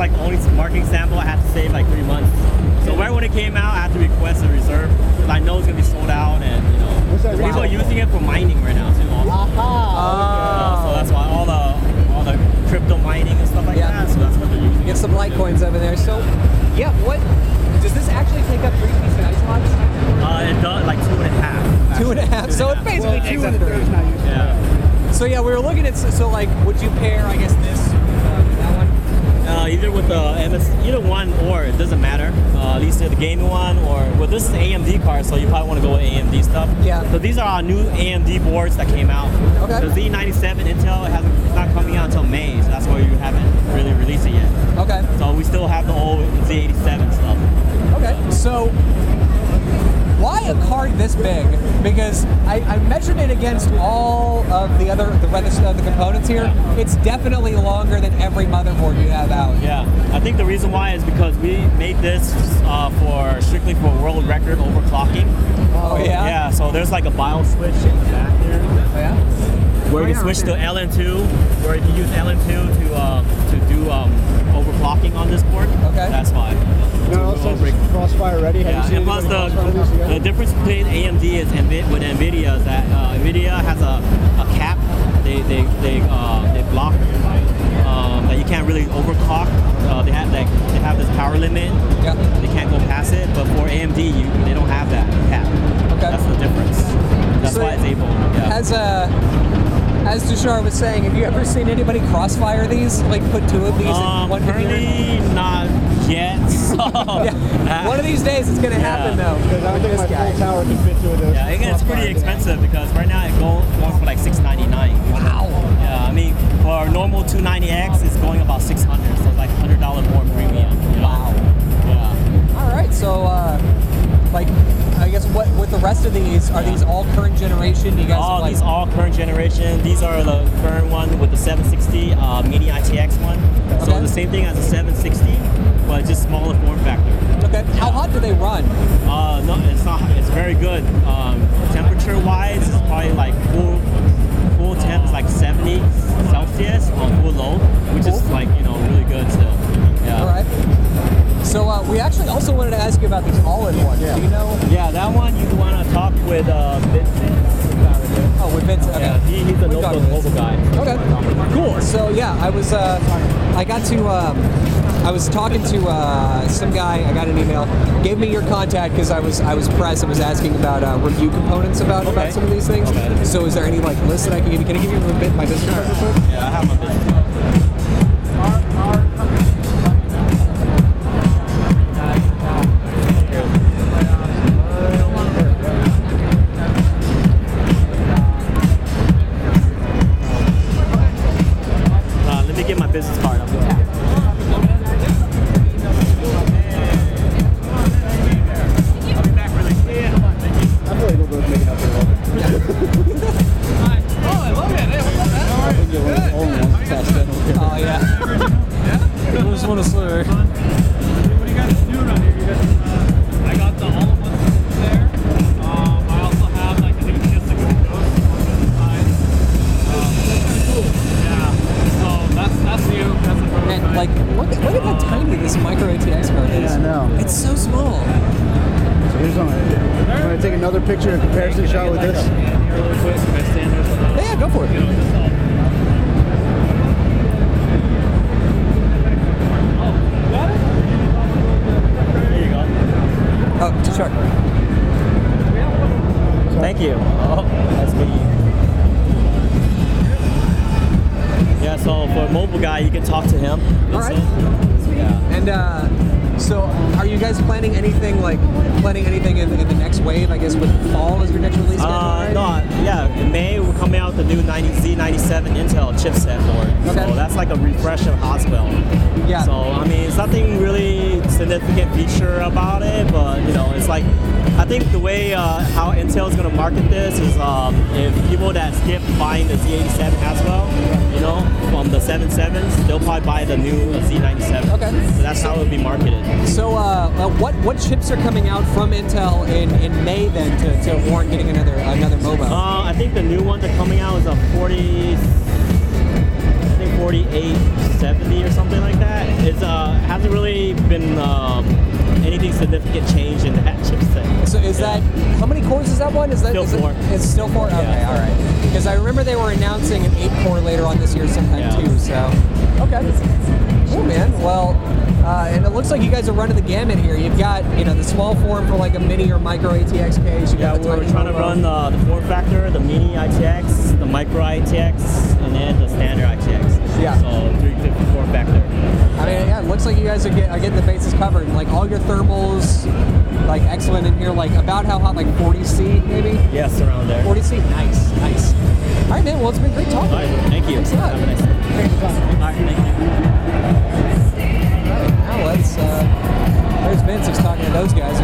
like the only marketing sample. I had to save like three months. So right when it came out, I had to request a reserve because I know it's gonna be sold out, and you know, What's that people are using it for mining right now too. Also. Aha. so that's why all the all the crypto mining and stuff like Yeah. that. So that's what they're using. Get some Litecoins over there. So, yeah, what does this actually take up three PCIe slots? Uh, it does like two and a half. Two and a half. Two So and it basically Well, two up and a third is not three. used. Yeah. So yeah, we were looking at so like, would you pair I guess this either with the MS, either one or it doesn't matter. Uh, at least the gaming one or well, this is AMD card, so you probably want to go with AMD stuff. Yeah. So these are our new AMD boards that came out. Okay. The Z97 Intel it hasn't, it's not coming out until May, so that's why you haven't really released it yet. Okay. So we still have the old Z87 stuff. Okay. So why a card this big? Because I, I measured it against all of the other the rest of the components here. It's definitely longer than every motherboard you have out. Yeah, I think the reason why is because we made this uh, for strictly for world record overclocking. Oh yeah. Yeah, so there's like a BIOS switch in the back here. Oh, yeah. where you switch to okay. LN2, where you can use LN2 to uh, to do um, overclocking on this board. Okay. That's why. Crossfire ready. Have you Yeah, seen and plus the, the difference between AMD is with NVIDIA is that uh, NVIDIA has a, a cap. They they they uh, they block um, that you can't really overclock. Uh, they have like they have this power limit. Yeah. They can't go past it. But for AMD, you, they don't have that cap. Okay. That's the difference. That's So why it's able. Yeah. As uh, as Dushar was saying, have you ever seen anybody crossfire these? Like put two of these in Um, one computer? currently not yet. So Yeah. One of these days it's gonna happen Yeah. though. Because I don't think my guy. full tower can fit to it. yeah, it gets pretty expensive because right now it goes going for like six ninety nine. Wow. Yeah, I mean for a normal two ninety X, it's going about six hundred, so like these are these all current generation? You guys All like, these all current generation. These are the current one with the 760 uh, mini ITX one. So the same thing as the 760, but just smaller form factor. okay. How hot do they run? Uh, no, it's not. It's very good. Um, temperature wise, it's probably like full full temp is like 70 Celsius on full load, which is like you know So uh, we actually also wanted to ask you about these all-in-ones. Yeah. Do you know? Yeah, that one you want to talk with uh, Vincent. Oh, with Vince. Okay. Yeah, he, he's a We've local, local guy. Okay, cool. So yeah, I was, uh, I got to, um, I was talking to uh, some guy. I got an email, gave me your contact because I was, I was pressed. I was asking about uh, review components about Okay. about some of these things. Okay. So is there any like list that I can give you? Can I give you a bit my business card? Yeah, I have my business. A prototype. And like, look, at- look at how tiny this micro ATX card is. Yeah, I know. It's so small. So here's one. I'm going to take another picture, a comparison shot with this. Stand here really quick. Can I stand there? So that, Yeah, yeah, go for it. You. Oh, that's me. Yeah, so for a mobile guy, you can talk to him. All right. Yeah. And uh, so, are you guys planning anything like planning anything in, in the next wave? I guess with fall as your next release schedule, Uh, right? no, yeah, in May we're coming out with the new 90 Z97 Intel chipset board. Okay. So that's like a refresh of Haswell. Yeah. So I mean, it's nothing really significant feature about it, but you know, it's like think the way uh, how Intel is going to market this is um, if people that skip buying the Z87 Haswell, you know, from the 77s, they'll probably buy the new uh, Z97. Okay. So that's how it would be marketed. So, uh, uh, what what chips are coming out from Intel in, in May then to, to warrant getting another another mobo? Uh, I think the new one that's coming out is a 40, I think 4870 or something like that. It's uh hasn't really been um, anything significant change in that chipset. So is that how many cores is that one? Is that Still is it- four. it's still four. Okay, Yeah, all right. Because I remember they were announcing an eight core later on this year sometime Yeah. too. So okay, cool man. Well, uh, and it looks like you guys are running the gamut here. You've got you know the small form for like a mini or micro ATX case. You Yeah, got the we're trying to run the, the form factor, the mini ITX, the micro ITX, and then the standard ITX. Yeah. So 350 looks like you guys are, get, are getting the bases covered. Like all your thermals, like excellent in here. Like about how hot? Like 40C maybe. Yes, around there. 40C. Nice, nice. All right, man. Well, it's been great talking. All right, thank you. Thanks a lot. Have a nice day. All right, thank you. Now let's. Uh, there's Vince. He's talking to those guys.